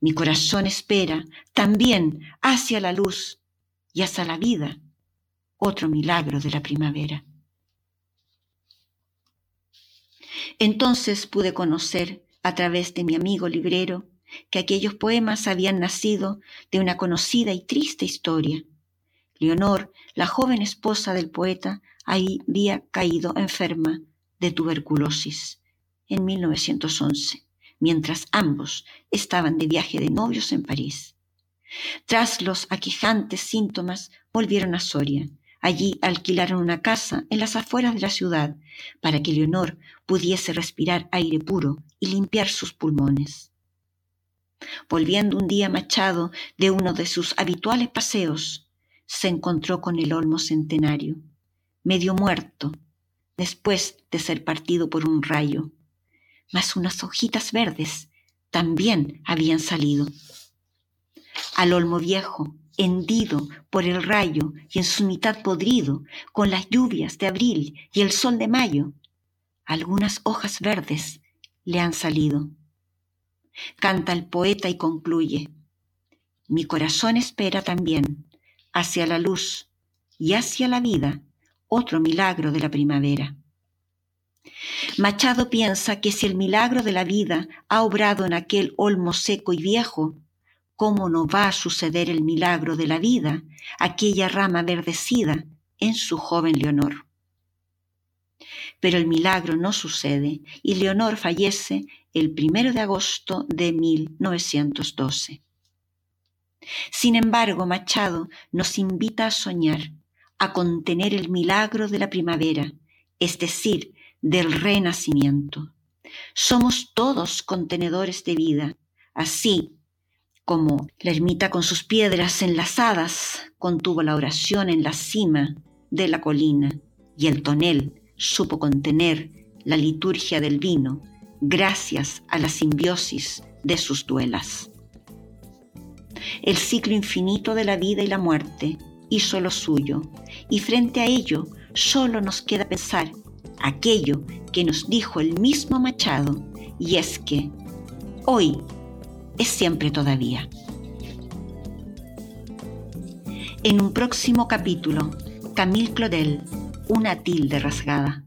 Mi corazón espera también hacia la luz y hacia la vida otro milagro de la primavera. Entonces pude conocer a través de mi amigo librero que aquellos poemas habían nacido de una conocida y triste historia. Leonor, la joven esposa del poeta, había caído enferma de tuberculosis en 1911, mientras ambos estaban de viaje de novios en París. Tras los aquejantes síntomas, volvieron a Soria. Allí alquilaron una casa en las afueras de la ciudad para que Leonor pudiese respirar aire puro y limpiar sus pulmones. Volviendo un día Machado de uno de sus habituales paseos, se encontró con el olmo centenario, medio muerto, después de ser partido por un rayo, mas unas hojitas verdes también habían salido. Al olmo viejo, hendido por el rayo y en su mitad podrido, con las lluvias de abril y el sol de mayo, algunas hojas verdes le han salido. Canta el poeta y concluye, mi corazón espera también hacia la luz y hacia la vida otro milagro de la primavera. Machado piensa que si el milagro de la vida ha obrado en aquel olmo seco y viejo, ¿cómo no va a suceder el milagro de la vida, aquella rama verdecida, en su joven Leonor? Pero el milagro no sucede y Leonor fallece el primero de agosto de 1912. Sin embargo, Machado nos invita a soñar, a contener el milagro de la primavera, es decir, del renacimiento. Somos todos contenedores de vida, así como la ermita con sus piedras enlazadas contuvo la oración en la cima de la colina y el tonel supo contener la liturgia del vino gracias a la simbiosis de sus duelas. El ciclo infinito de la vida y la muerte hizo lo suyo y frente a ello solo nos queda pensar aquello que nos dijo el mismo Machado y es que hoy es siempre todavía. En un próximo capítulo, Camille Claudel, una tilde rasgada.